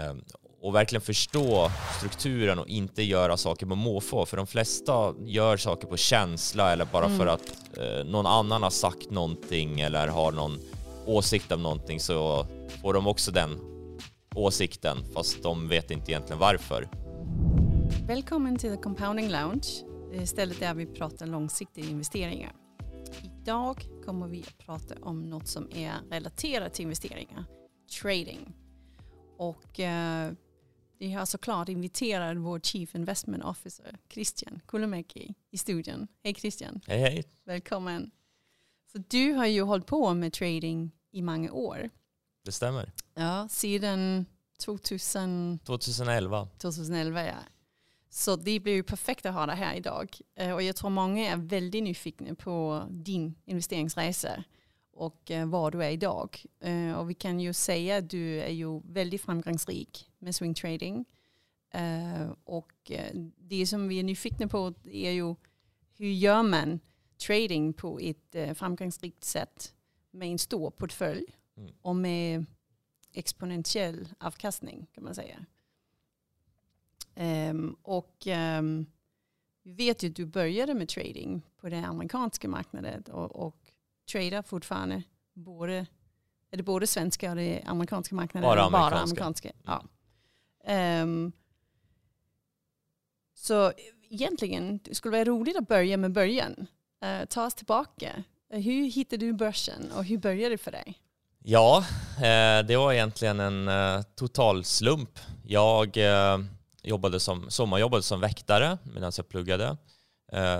Ehm, och verkligen förstå strukturen och inte göra saker på måfå. För de flesta gör saker på känsla eller bara mm. för att eh, någon annan har sagt någonting eller har någon åsikt om någonting så får de också den åsikten fast de vet inte egentligen varför. Välkommen till The Compounding Lounge, stället där vi pratar långsiktiga investeringar. Idag kommer vi att prata om något som är relaterat till investeringar, trading. Och eh, vi har såklart inviterat vår Chief Investment Officer Christian Kulomäki i studion. Hej Christian. Hej hej. Välkommen. Så du har ju hållit på med trading i många år. Det stämmer. Ja, sedan 2000... 2011. 2011 ja. Så det blir ju perfekt att ha dig här idag. Eh, och jag tror många är väldigt nyfikna på din investeringsresa och eh, var du är idag. Eh, och vi kan ju säga att du är ju väldigt framgångsrik med swing trading. Uh, och det som vi är nyfikna på är ju hur gör man trading på ett framgångsrikt sätt med en stor portfölj mm. och med exponentiell avkastning kan man säga. Um, och um, vi vet ju att du började med trading på den amerikanska marknaden och, och tradar fortfarande både, är det både svenska och det amerikanska marknaden? Bara amerikanska. Bara amerikanska. Ja. Um, så egentligen det skulle vara roligt att börja med början. Uh, ta oss tillbaka. Hur hittade du börsen och hur började det för dig? Ja, eh, det var egentligen en eh, total slump. Jag jobbade som, sommarjobbade som väktare medan jag pluggade.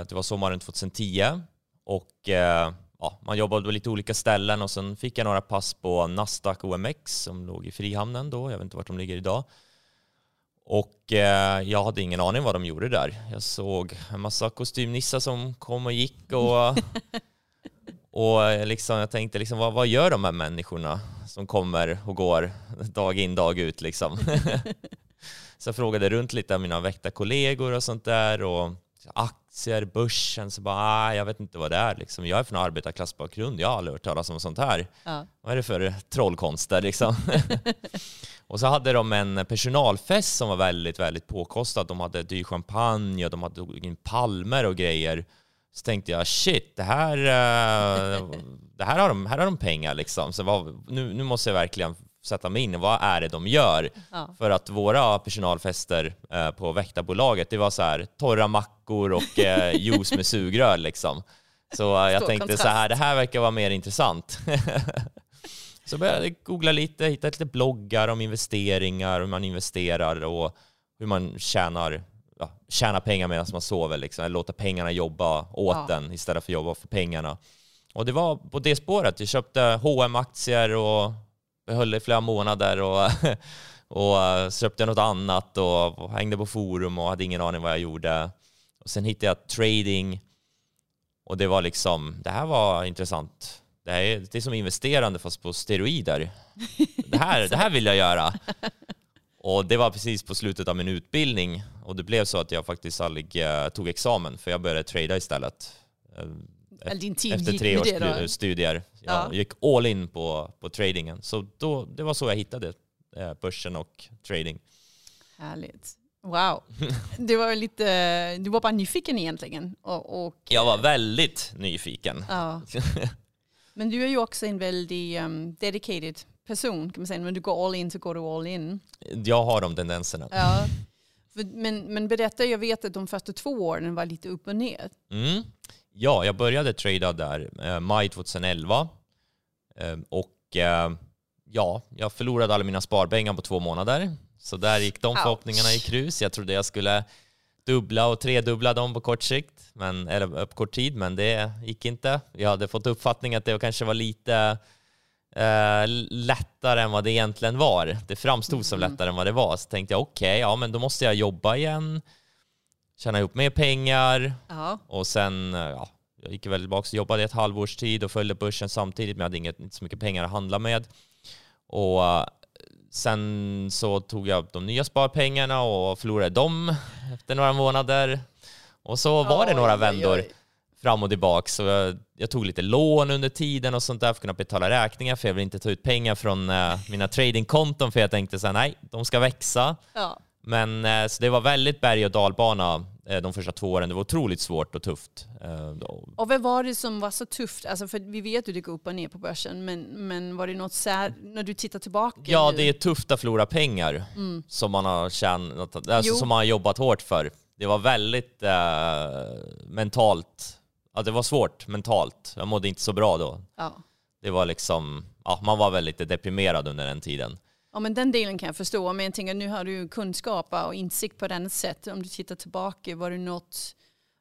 Det var sommaren 2010 och ja, man jobbade på lite olika ställen och sen fick jag några pass på Nasdaq OMX som låg i Frihamnen då. Jag vet inte vart de ligger idag. Och eh, jag hade ingen aning vad de gjorde där. Jag såg en massa kostymnissar som kom och gick och, och liksom, jag tänkte liksom, vad, vad gör de här människorna som kommer och går dag in dag ut liksom? så jag frågade runt lite av mina väktarkollegor och sånt där och aktier, börsen, så bara, ah, jag vet inte vad det är. Liksom. Jag är från arbetarklassbakgrund, jag har aldrig hört talas om sånt här. Ja. Vad är det för trollkonster liksom? och så hade de en personalfest som var väldigt, väldigt påkostad. De hade dyr champagne och de hade in palmer och grejer. Så tänkte jag, shit, det här, eh, det här, har, de, här har de pengar liksom. Så vad, nu, nu måste jag verkligen sätta mig in vad är det de gör. Ja. För att våra personalfester eh, på väktarbolaget, det var så här torra mackor och eh, juice med sugrör liksom. Så eh, jag tänkte kontrast. så här, det här verkar vara mer intressant. så började jag googla lite, hitta lite bloggar om investeringar, hur man investerar och hur man tjänar, ja, tjänar pengar medan man sover, liksom. eller låta pengarna jobba åt ja. en istället för att jobba för pengarna. Och det var på det spåret. Jag köpte hm aktier och jag höll i flera månader och, och köpte något annat och hängde på forum och hade ingen aning vad jag gjorde. Och sen hittade jag trading och det var liksom, det här var intressant. Det, här är, det är som investerande fast på steroider. Det här, det här vill jag göra. Och det var precis på slutet av min utbildning och det blev så att jag faktiskt aldrig uh, tog examen för jag började trada istället. Din tid efter tre års studier. Jag ja. gick all in på, på tradingen. Så då, det var så jag hittade eh, börsen och trading. Härligt. Wow. Du var, lite, du var bara nyfiken egentligen. Och, och jag var väldigt nyfiken. Ja. Men du är ju också en väldigt um, dedicated person kan man säga. När du går all in så går du all in. Jag har de tendenserna. Ja. Men, men berätta, jag vet att de första två åren var lite upp och ner. Mm. Ja, jag började trada där eh, maj 2011 eh, och eh, ja, jag förlorade alla mina sparpengar på två månader. Så där gick de förhoppningarna i krus. Jag trodde jag skulle dubbla och tredubbla dem på kort sikt, men, eller på kort tid, men det gick inte. Jag hade fått uppfattning att det kanske var lite eh, lättare än vad det egentligen var. Det framstod som mm. lättare än vad det var. Så tänkte jag okej, okay, ja men då måste jag jobba igen tjäna ihop mer pengar Aha. och sen, eh, ja, jag gick väl tillbaka och jobbade ett halvårs tid och följde börsen samtidigt, men jag hade inget, inte så mycket pengar att handla med. Och eh, sen så tog jag de nya sparpengarna och förlorade dem efter några månader. Och så var det några vändor. fram och tillbaka. Så jag, jag, tog lite lån under tiden och sånt där för att kunna betala räkningar för jag vill inte ta ut pengar från uh, mina tradingkonton för jag tänkte så här, nej, de ska växa. Ja. Men uh, så det var väldigt berg och dalbana uh, de första två åren. Det var otroligt svårt och tufft. och vad var det som var så tufft? Alltså för vi vet hur det går upp och ner på börsen, men, men var det något sär, när du tittar tillbaka? Ja, det är tufft att förlora pengar mm. som man har tjänat, alltså som man har jobbat hårt för. Det var väldigt mentalt ja, det var svårt mentalt. Jag mådde inte så bra då. Ja. Det var liksom, ja, man var väl lite deprimerad under den tiden. Ja men den delen kan jag förstå. Men jag tänker nu har du kunskap och insikt på den sätt. Om du tittar tillbaka, var det något,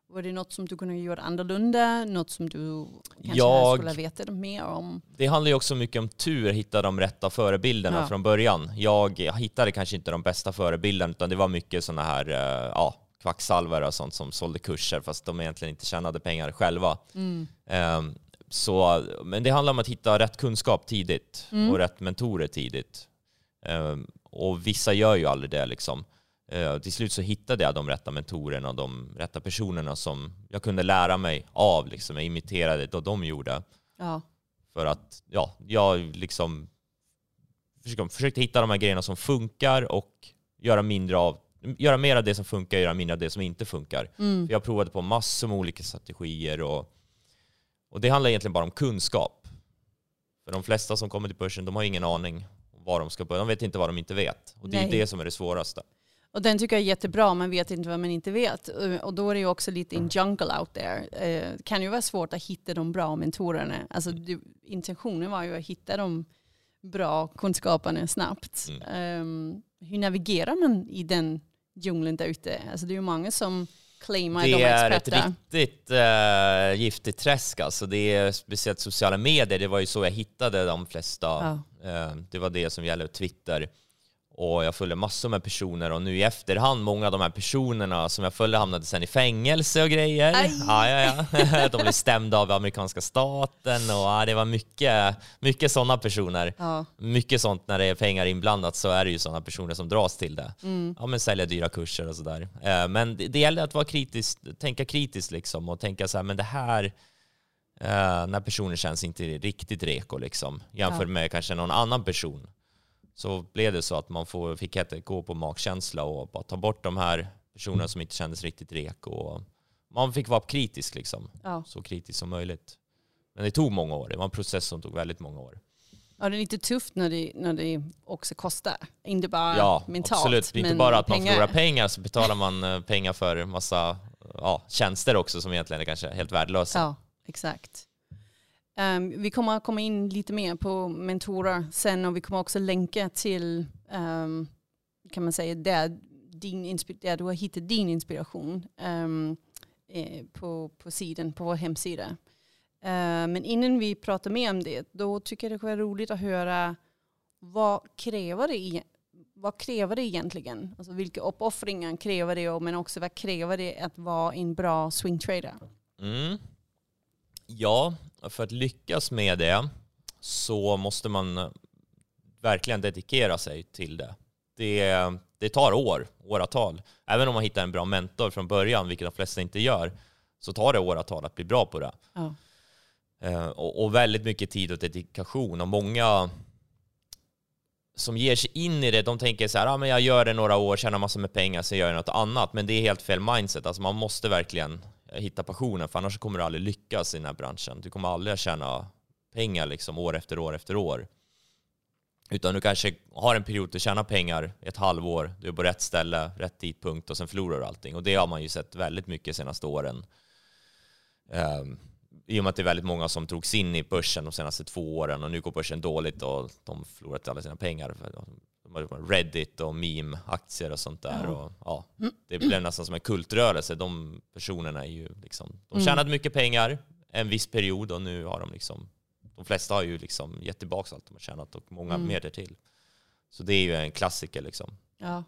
var det något som du kunde ha gjort annorlunda? Något som du kanske jag, skulle veta mer om? Det handlar ju också mycket om tur, att hitta de rätta förebilderna ja. från början. Jag, jag hittade kanske inte de bästa förebilderna utan det var mycket sådana här, eh, ja, kvacksalvare och sånt som sålde kurser fast de egentligen inte tjänade pengar själva. Mm. Um, så, men det handlar om att hitta rätt kunskap tidigt mm. och rätt mentorer tidigt. Um, och vissa gör ju aldrig det liksom. Uh, till slut så hittade jag de rätta mentorerna och de rätta personerna som jag kunde lära mig av. Liksom. Jag imiterade det de gjorde. Ja. För att ja, jag liksom försökte, försökte hitta de här grejerna som funkar och göra mindre av göra mer av det som funkar, göra mindre av det som inte funkar. Mm. För jag provade på massor med olika strategier och, och det handlar egentligen bara om kunskap. För de flesta som kommer till börsen, de har ingen aning vad de ska börja. De vet inte vad de inte vet. Och det Nej. är det som är det svåraste. Och den tycker jag är jättebra, man vet inte vad man inte vet. Och då är det ju också lite in jungle out there. Det eh, kan ju vara svårt att hitta de bra mentorerna. Alltså, du, intentionen var ju att hitta de bra kunskaperna snabbt. Mm. Um, hur navigerar man i den djungeln där ute. Alltså det är ju många som claimar det de är ett riktigt uh, giftigt träsk alltså. Det är speciellt sociala medier. Det var ju så jag hittade de flesta. Ja. Uh, det var det som gäller Twitter. Och jag följde massor med personer och nu i efterhand, många av de här personerna som jag följde hamnade sen i fängelse och grejer. Ja, ja, ja. De blev stämda av amerikanska staten och ja, det var mycket, mycket sådana personer. Ja. Mycket sånt när det är pengar inblandat så är det ju sådana personer som dras till det. Mm. Ja, men sälja dyra kurser och sådär. Eh, men det, det gäller att vara kritisk, tänka kritiskt liksom och tänka så här, men det här eh, när personen känns inte riktigt reko liksom jämfört med kanske någon annan person så blev det så att man får, fick gå på magkänsla och bara ta bort de här personerna som inte kändes riktigt reko. Och man fick vara kritisk liksom. Ja. Så kritisk som möjligt. Men det tog många år. Det var en process som tog väldigt många år. Ja, det är lite tufft när det, när det också kostar. Inte bara ja, mentalt. Absolut. Det är inte bara att pengar. man förlorar pengar så betalar man eh, pengar för massa ja, tjänster också som egentligen är kanske helt värdelösa. Ja, exakt. Um, vi kommer att komma in lite mer på mentorer sen och vi kommer också länka till um, kan man säga där, din, där du har hittat din inspiration um, eh, på, på sidan, på vår hemsida. Uh, men innan vi pratar mer om det, då tycker jag det är roligt att höra vad kräver det, vad kräver det egentligen? Alltså vilka uppoffringar kräver det, men också vad kräver det att vara en bra swingtrader? Mm. Ja, för att lyckas med det så måste man verkligen dedikera sig till det. Det, det tar år, åratal. Även om man hittar en bra mentor från början, vilket de flesta inte gör, så tar det åratal att bli bra på det. Ja. Eh, och, och, väldigt mycket tid och dedikation. Och många som ger sig in i det, de tänker så här, ah, men jag gör det några år, tjänar massor med pengar, så gör jag något annat. Men det är helt fel mindset. Alltså man måste verkligen eh, hitta passionen, för annars kommer du aldrig lyckas i den här branschen. Du kommer aldrig tjäna pengar liksom år efter år efter år. Utan du kanske har en period att tjäna pengar, ett halvår, du är på rätt ställe, rätt tidpunkt och sen förlorar du allting. Och det har man ju sett väldigt mycket de senaste åren. Um, i och med att det är väldigt många som drogs in i börsen de senaste två åren och nu går börsen dåligt och de förlorat alla sina pengar. Reddit och meme-aktier och sånt där. Ja. Och, ja, mm. det blev nästan som en kultrörelse. De personerna är ju liksom, de mm. tjänade mycket pengar en viss period och nu har de liksom, de flesta har ju liksom gett tillbaka allt de har tjänat och många mm. mer till. Så det är ju en klassiker liksom. Ja.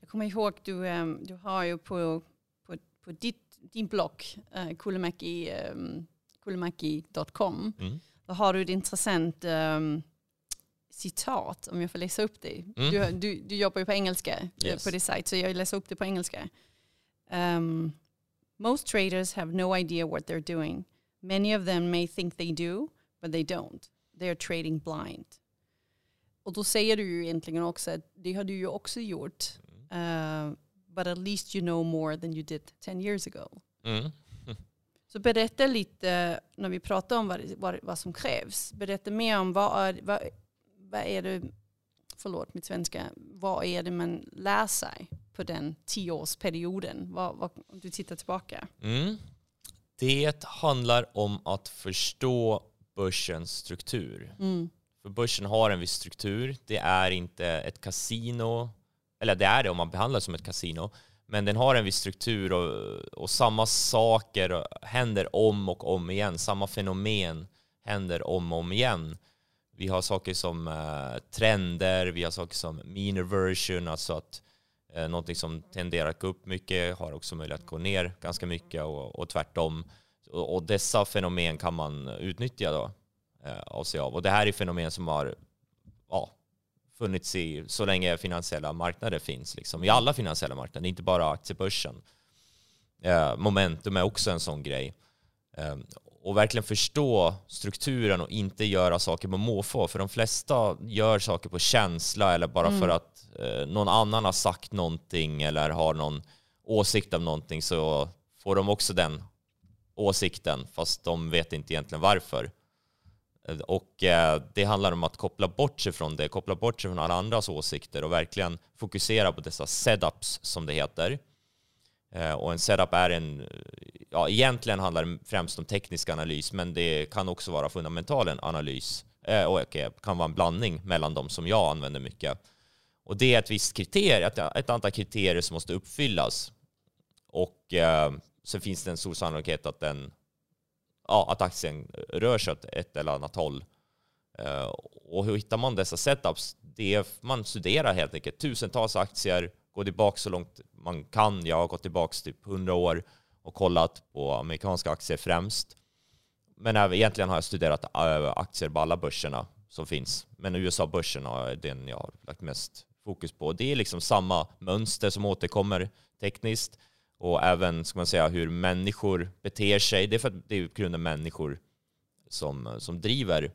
Jag kommer ihåg, du, ehm, du har ju på, på, på ditt, din blogg, uh, um, mm. då har du ett intressant um, citat, om jag får läsa upp det. Mm. Du, du, du, jobbar ju på engelska eh, yes. på din sajt, så jag läser upp det på engelska. Um, Most traders have no idea what they're doing. Many of them may think they do, but they don't. They are trading blind. Och då säger du ju egentligen också att det har du ju också gjort. Uh, but at least you know more than you did 10 years ago. Mm. Så berätta lite, när vi pratar om vad, vad, vad som krävs, berätta mer om vad är, vad, vad är det, förlåt mitt svenska, vad är det man lär sig på den tioårsperioden? Vad, vad, om du tittar tillbaka. Mm. Det handlar om att förstå börsens struktur. Mm. För börsen har en viss struktur. Det är inte ett kasino, eller det är det om man behandlar det som ett kasino, men den har en viss struktur och, och samma saker händer om och om igen. Samma fenomen händer om och om igen. Vi har saker som eh, trender, vi har saker som mean version, alltså att eh, någonting som tenderar att gå upp mycket har också möjlighet att gå ner ganska mycket och, och tvärtom. Och, och dessa fenomen kan man utnyttja då, eh, av sig av. Och det här är fenomen som har ja, funnits i så länge finansiella marknader finns, liksom, i alla finansiella marknader, inte bara aktiebörsen. Eh, momentum är också en sån grej. Eh, och verkligen förstå strukturen och inte göra saker på måfå. För de flesta gör saker på känsla eller bara mm. för att eh, någon annan har sagt någonting eller har någon åsikt om någonting så får de också den åsikten fast de vet inte egentligen varför. Och eh, det handlar om att koppla bort sig från det, koppla bort sig från alla andras åsikter och verkligen fokusera på dessa setups som det heter. Eh, och en setup är en, ja egentligen handlar det främst om teknisk analys, men det kan också vara fundamental analys eh, och kan vara en blandning mellan dem som jag använder mycket. Och det är ett visst kriterium, ett antal kriterier som måste uppfyllas. Och eh, så finns det en stor sannolikhet att den ja, att aktien rör sig åt ett eller annat håll. Eh, och hur hittar man dessa setups? Det är, man studerar helt enkelt tusentals aktier, går tillbaka så långt man kan. Jag har gått tillbaka typ 100 år och kollat på amerikanska aktier främst. Men även, egentligen har jag studerat eh, aktier på alla börserna som finns. Men USA-börsen är den jag har lagt mest fokus på. Det är liksom samma mönster som återkommer tekniskt och även ska man säga, hur människor beter sig. Det är för att det är grunden människor som, som driver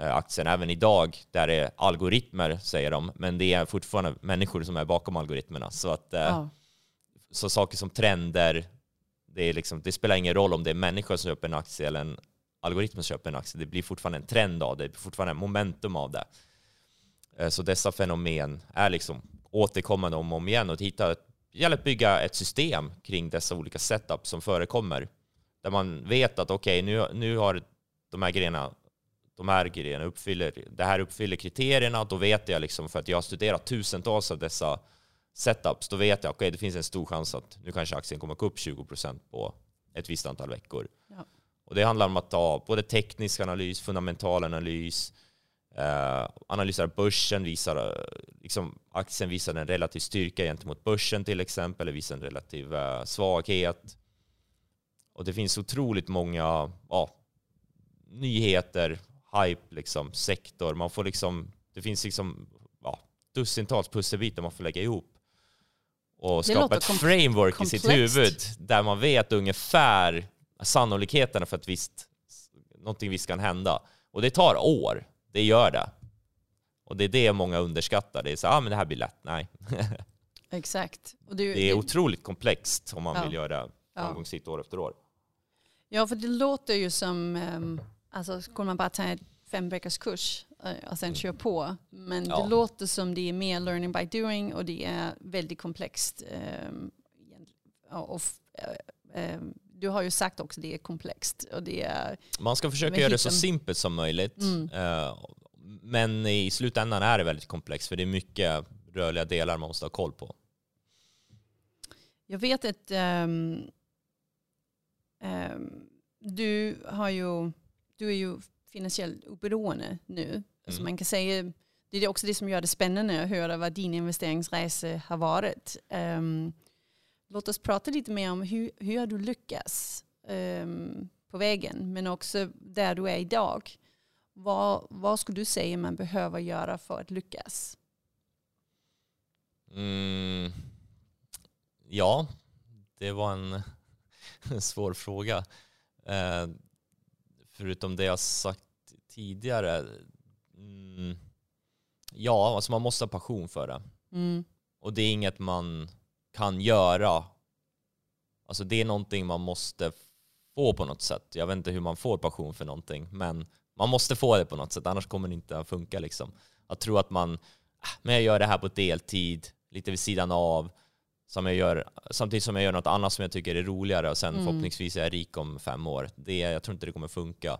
eh, aktien. Även idag, där är algoritmer, säger de, men det är fortfarande människor som är bakom algoritmerna. Så, att, eh, ja. så saker som trender, det, är liksom, det spelar ingen roll om det är människor som köper en aktie eller en algoritm som köper en aktie. Det blir fortfarande en trend av det, det blir fortfarande en momentum av det. Eh, så dessa fenomen är liksom återkommande om och om igen och att hitta ett det gäller att bygga ett system kring dessa olika setups som förekommer. Där man vet att okej, okay, nu, nu har de här grejerna de här grejerna uppfyller, det här uppfyller kriterierna, då vet jag liksom, för att jag har studerat tusentals av dessa setups, då vet jag att okay, det finns en stor chans att nu kanske aktien kommer gå upp 20% på ett visst antal veckor. Ja. Och det handlar om att ta både teknisk analys, fundamental analys, Uh, analyserar börsen, visar, uh, liksom, aktien visar en relativ styrka gentemot börsen till exempel, eller visar en relativ uh, svaghet. Och det finns otroligt många uh, nyheter, hype, liksom, sektor. Man får liksom, det finns liksom uh, dussintals pusselbitar man får lägga ihop och skapa ett framework komplext. i sitt huvud där man vet ungefär sannolikheterna för att visst, någonting visst kan hända. Och det tar år. Det gör det. Och det är det många underskattar. Det är så ah, men det här blir lätt. Nej. Exakt. Du, det är otroligt komplext om man ja. vill göra framgångsrikt år efter år. Ja, för det låter ju som, um, alltså skulle man bara ta en fem veckors kurs uh, och sen mm. köra på. Men ja. det låter som det är mer learning by doing och det är väldigt komplext. Um, och, uh, um, du har ju sagt också att det är komplext. Och det är, Man ska försöka göra det så simpelt som möjligt. Mm. Eh, men i slutändan är det väldigt komplext för det är mycket rörliga delar man måste ha koll på. Jag vet att um, um, du, har ju, du är ju finansiellt oberoende nu. Alltså mm. Alltså man kan säga, det är också det som gör det spännande att höra vad din investeringsresa har varit. Um, Låt oss prata lite mer om hur, hur har du lyckats på vägen, men också där du är idag. Vad, vad skulle du säga man behöver göra för att lyckas? Mm, ja, det var en, en svår fråga. Eh, förutom det jag sagt tidigare. Mm, ja, alltså man måste ha passion för det. Mm. Och det är inget man kan göra. Alltså det är någonting man måste få på något sätt. Jag vet inte hur man får passion för någonting, men man måste få det på något sätt, annars kommer det inte att funka. Liksom. Att tro att man, "Ah, men jag gör det här på deltid, lite vid sidan av, som jag gör, samtidigt som jag gör något annat som jag tycker är roligare och sen Mm. förhoppningsvis är jag rik om fem år. Det, jag tror inte det kommer funka.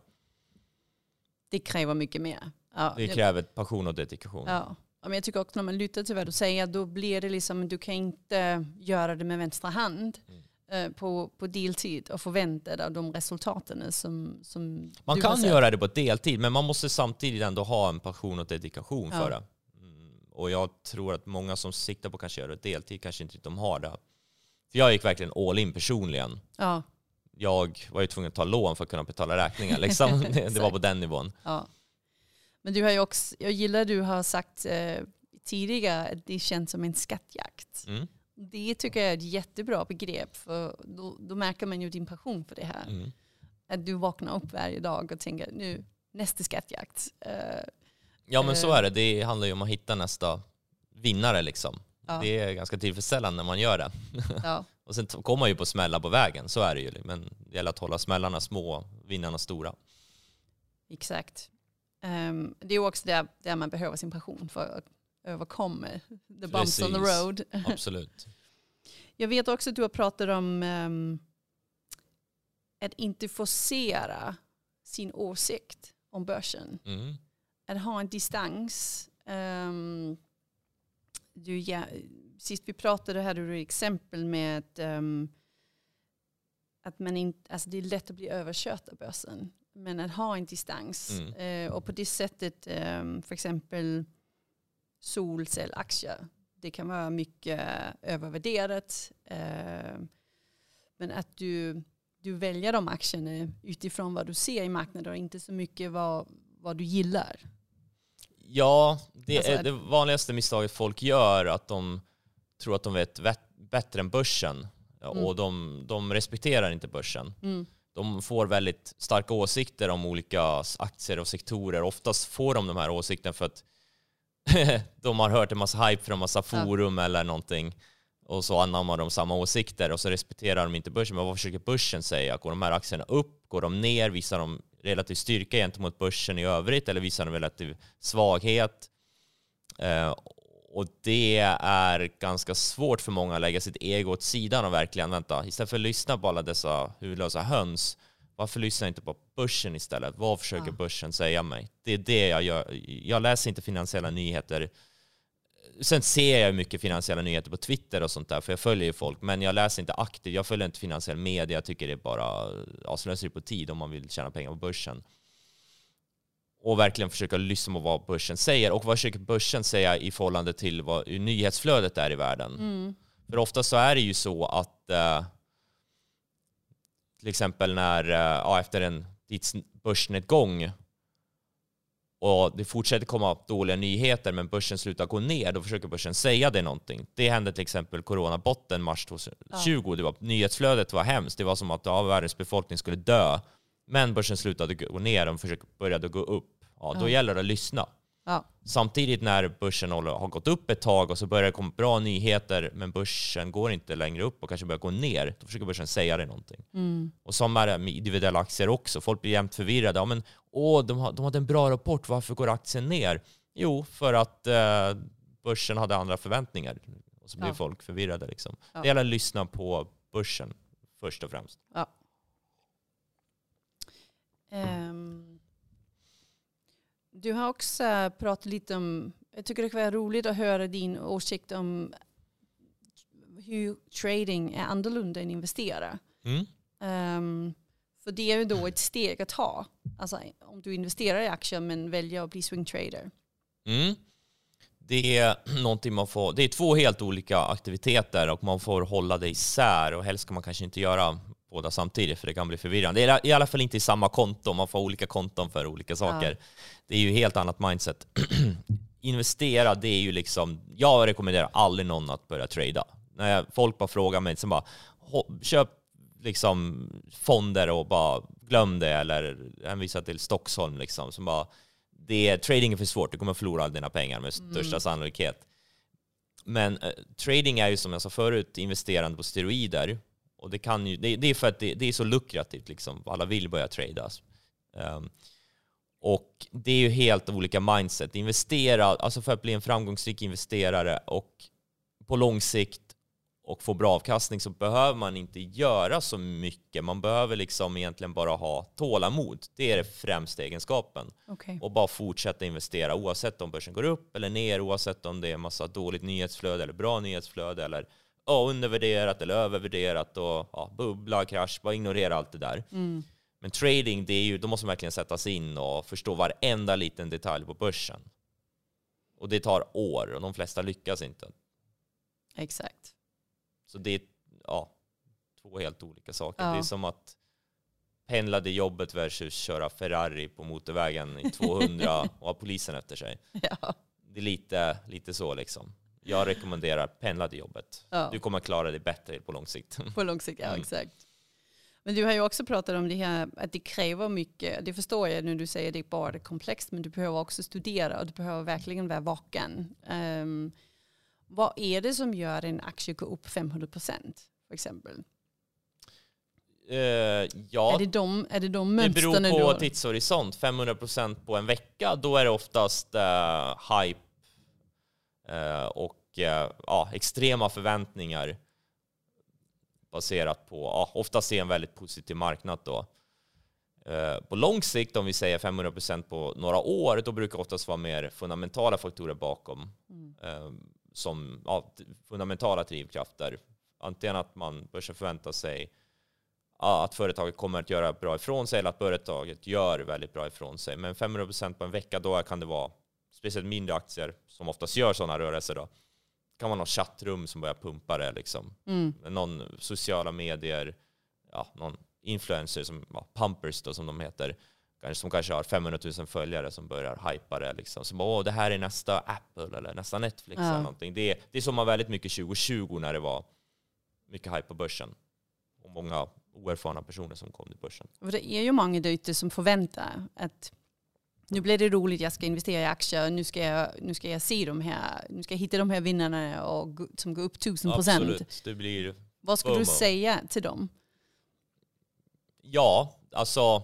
Det kräver mycket mer. Ja, Det kräver passion och dedikation. Ja. Men jag tycker också när man lyssnar till vad du säger, då blir det liksom, du kan inte göra det med vänstra hand på, på deltid och förvänta dig de resultaten som, som Man kan göra det på deltid, men man måste samtidigt ändå ha en passion och dedikation Ja. för det. Mm, Och jag tror att många som siktar på att kanske göra det deltid kanske inte de har det. För jag gick verkligen all in personligen. Ja, Jag var ju tvungen att ta lån för att kunna betala räkningar. Liksom. det, var på den nivån. ja. Men du har också, jag gillar du har sagt eh, tidigare att det känns som en skattjakt. Mm. Det tycker jag är ett jättebra begrepp för då, då märker man ju din passion för det här. Mm. Att du vaknar upp varje dag och tänker nu nästa skattjakt. Eh, Ja men så Eh. är det. Det handlar ju om att hitta nästa vinnare. Liksom. Ja. Det är ganska tillfredsställande när man gör det. ja. Och sen kommer man ju på smällar på vägen, så är det ju. Men det gäller att hålla smällarna små, vinnarna stora. Exakt. Ehm, det är också där, där man behöver sin passion för att överkomma the bumps on the Precis. road. Absolut. Jag vet också att du har pratat om ehm, att inte forcera sin åsikt om börsen. Mm. Att ha en distans. Ehm, du, ja, sist vi pratade hade du exempel med att, ehm, att man inte, alltså det är lätt att bli överkört av börsen. Men att ha en distans. Mm. Eh, och på det sättet, ehm, för exempel solcellaktier. Det kan vara mycket övervärderat. ehm, men att du, du väljer de aktierna utifrån vad du ser i marknaden och inte så mycket vad, vad du gillar. Ja, det Alltså är det vanligaste misstaget folk gör, att de tror att de vet bättre än börsen. Mm. Och de, de respekterar inte börsen. Mm. De får väldigt starka åsikter om olika aktier och sektorer. Oftast får de de här åsikterna för att de har hört en massa hype från en massa forum eller någonting. Och så anammar de samma åsikter och så respekterar de inte börsen. Men vad försöker börsen säga? Går de här aktierna upp? Går de ner? Visar de relativ styrka gentemot börsen i övrigt eller visar de relativ svaghet? Eh, och det är ganska svårt för många att lägga sitt ego åt sidan och verkligen vänta, istället för att lyssna på alla dessa huvudlösa höns, varför lyssnar jag inte på börsen istället? Vad försöker Ja. börsen säga mig? Det är det jag gör. Jag läser inte finansiella nyheter. Sen ser jag mycket finansiella nyheter på Twitter och sånt där, för jag följer ju folk, men jag läser inte aktivt. Jag följer inte finansiell media. Jag tycker det är bara ja, slöseri på tid om man vill tjäna pengar på börsen. Och verkligen försöka lyssna på vad börsen säger. Och vad försöker börsen säga i förhållande till vad nyhetsflödet är i världen? Mm. För ofta så är det ju så att eh, till exempel när, eh, ja, efter en börsnedgång och det fortsätter komma dåliga nyheter men börsen slutar gå ner, då försöker börsen säga det någonting. Det hände till exempel coronabotten mars 2020. Det var, nyhetsflödet var hemskt. Det var som att ja, världens befolkning skulle dö. Men börsen slutade gå ner och började gå upp. Ja, då Ja. gäller det att lyssna. Ja. Samtidigt när börsen har gått upp ett tag och så börjar det komma bra nyheter men börsen går inte längre upp och kanske börjar gå ner, då försöker börsen säga det någonting. Mm. Och som är det med individuella aktier också. Folk blir jämt förvirrade. Ja, men, åh, de, har, de hade en bra rapport, varför går aktien ner? Jo, för att eh, börsen hade andra förväntningar. Och så blir Ja. folk förvirrade. Liksom. Ja. Det gäller att lyssna på börsen först och främst. Ehm, du har också pratat lite om, jag tycker det kan vara roligt att höra din åsikt om hur trading är annorlunda än investera. Mm. Ehm, för det är ju då ett steg att ta. Alltså om du investerar i aktier men väljer att bli swing trader. Mm. Det är någonting man får, det är två helt olika aktiviteter och man får hålla det isär och helst ska man kanske inte göra båda samtidigt för det kan bli förvirrande. Det är i alla fall inte i samma konto, man får olika konton för olika saker. Det är ju helt annat mindset. Investera, det är ju liksom, jag rekommenderar aldrig någon att börja trada. När jag, folk bara frågar mig, så bara, "Hå- köp liksom fonder och bara glöm det eller hänvisa till Stockholm liksom. Som bara, det är, trading är för svårt, du kommer förlora alla dina pengar med största mm. sannolikhet. Men eh, trading är ju som jag sa förut investerande på steroider. Och det, kan ju, det, det är för att det, det, är så lukrativt, liksom. alla vill börja tradas. Um, och det är ju helt olika mindset. Investera, alltså för att bli en framgångsrik investerare och på lång sikt och få bra avkastning så behöver man inte göra så mycket. Man behöver liksom egentligen bara ha tålamod. Det är den främsta egenskapen. Okay. Och bara fortsätta investera oavsett om börsen går upp eller ner, oavsett om det är massa dåligt nyhetsflöde eller bra nyhetsflöde eller ja, undervärderat eller övervärderat och ja, bubbla, krasch, bara ignorera allt det där. Mm. Men trading, det är ju, då måste man verkligen sätta sig in och förstå varenda liten detalj på börsen. Och det tar år och de flesta lyckas inte. Exakt. Så det är ja, två helt olika saker. Ja. Det är som att pendla till jobbet versus köra Ferrari på motorvägen i 200 och ha polisen efter sig. Ja. Det är lite, lite så liksom. Jag rekommenderar pendla till jobbet. Ja. Du kommer klara dig bättre på lång sikt. På lång sikt, ja mm. exakt. Men du har ju också pratat om det här att det kräver mycket. Det förstår jag när du säger att det är bara komplext, men du behöver också studera och du behöver verkligen vara vaken. Um, vad är det som gör en aktie gå upp 500 procent för exempel? Uh, ja, är det de, är det, de det beror på tidshorisont. 500 procent på en vecka, då är det oftast uh, hype och ja, extrema förväntningar baserat på, ja, oftast är en väldigt positiv marknad då. På lång sikt, om vi säger 500% på några år, då brukar det oftast vara mer fundamentala faktorer bakom. Mm som ja, fundamentala drivkrafter. Antingen att man bör förvänta sig att företaget kommer att göra bra ifrån sig eller att företaget gör väldigt bra ifrån sig. Men 500% på en vecka, då kan det vara speciellt mindre aktier som oftast gör sådana rörelser. Då. Kan vara någon chattrum som börjar pumpa det. Liksom. Mm. Någon sociala medier, ja, någon influencer, som, ja, pumpers då, som de heter, som kanske har 500 000 följare som börjar hypa det. Liksom. Som åh, det här är nästa Apple eller nästa Netflix ja. eller någonting. Det, det är som man väldigt mycket 2020 när det var mycket hype på börsen. Och många oerfarna personer som kom till börsen. Och det är ju många där ute som förväntar att nu blir det roligt, jag ska investera i aktier, nu ska jag, nu ska jag se de här, nu ska jag hitta de här vinnarna och, som går upp tusen procent. Absolut, det blir Vad skulle du säga till dem? Ja, alltså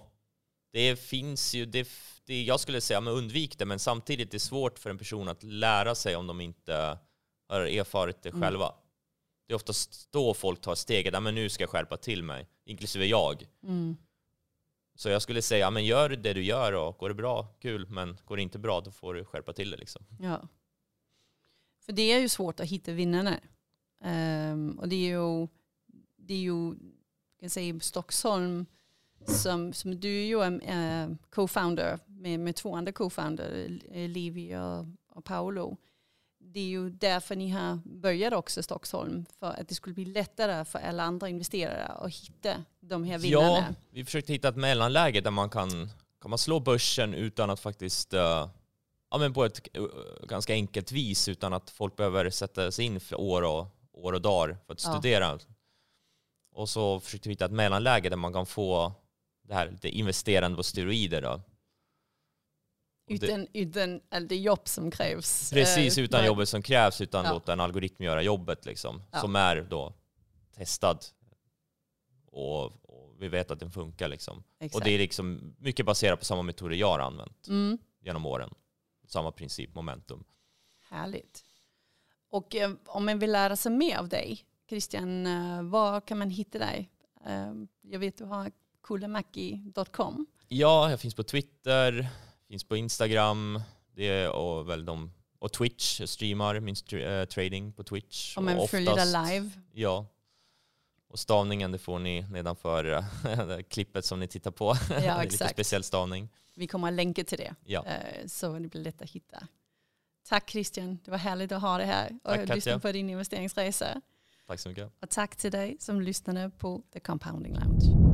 det finns ju, det, det, jag skulle säga, men undvik det, men samtidigt är det svårt för en person att lära sig om de inte har erfarit det mm. själva. Det är oftast då folk tar steget, men nu ska jag skärpa till mig, inklusive jag. Mm. Så jag skulle säga, men gör det du gör och går det bra, kul, men går det inte bra, då får du skärpa till det. Liksom. Ja. För det är ju svårt att hitta vinnarna. Um, och det är ju, det är ju kan säga, Stockholm som, som du är ju en uh, co-founder med, med två andra co-founder, eh, Levi och, och Paolo. Det är ju därför ni har börjat också Stockholm, för att det skulle bli lättare för alla andra investerare att hitta de här vinnarna. Ja, vi försökte hitta ett mellanläge där man kan, kan man slå börsen utan att faktiskt uh, ja, men på ett uh, ganska enkelt vis utan att folk behöver sätta sig in för år och, år och dagar för att studera. Ja. Och så försökte vi hitta ett mellanläge där man kan få det här lite investerande på steroider då. Utan, utan det jobb som krävs. Precis, eh, utan jobbet som krävs, utan ja. låta en algoritm göra jobbet liksom. Ja. Som är då testad. Och, och, vi vet att den funkar liksom. Och det är liksom mycket baserat på samma metoder jag har använt mm. genom åren. Samma princip, momentum. Härligt. Och eh, om man vill lära sig mer av dig, Christian, eh, var kan man hitta dig? Eh, jag vet du har kulemaki.com. Ja, jag finns på Twitter, finns på Instagram det och, väl de, och Twitch. Jag streamar min uh, trading på Twitch. Om man följer det live. Ja. Och stavningen det får ni nedanför det klippet som ni tittar på. Ja, det är lite speciell stavning. Vi kommer att länka till det. Ja. Eh, så det blir lätt att hitta. Tack Christian, det var härligt att ha dig här och tack, lyssna på din investeringsresa. Tack så mycket. Och tack till dig som lyssnade på The Compounding Lounge.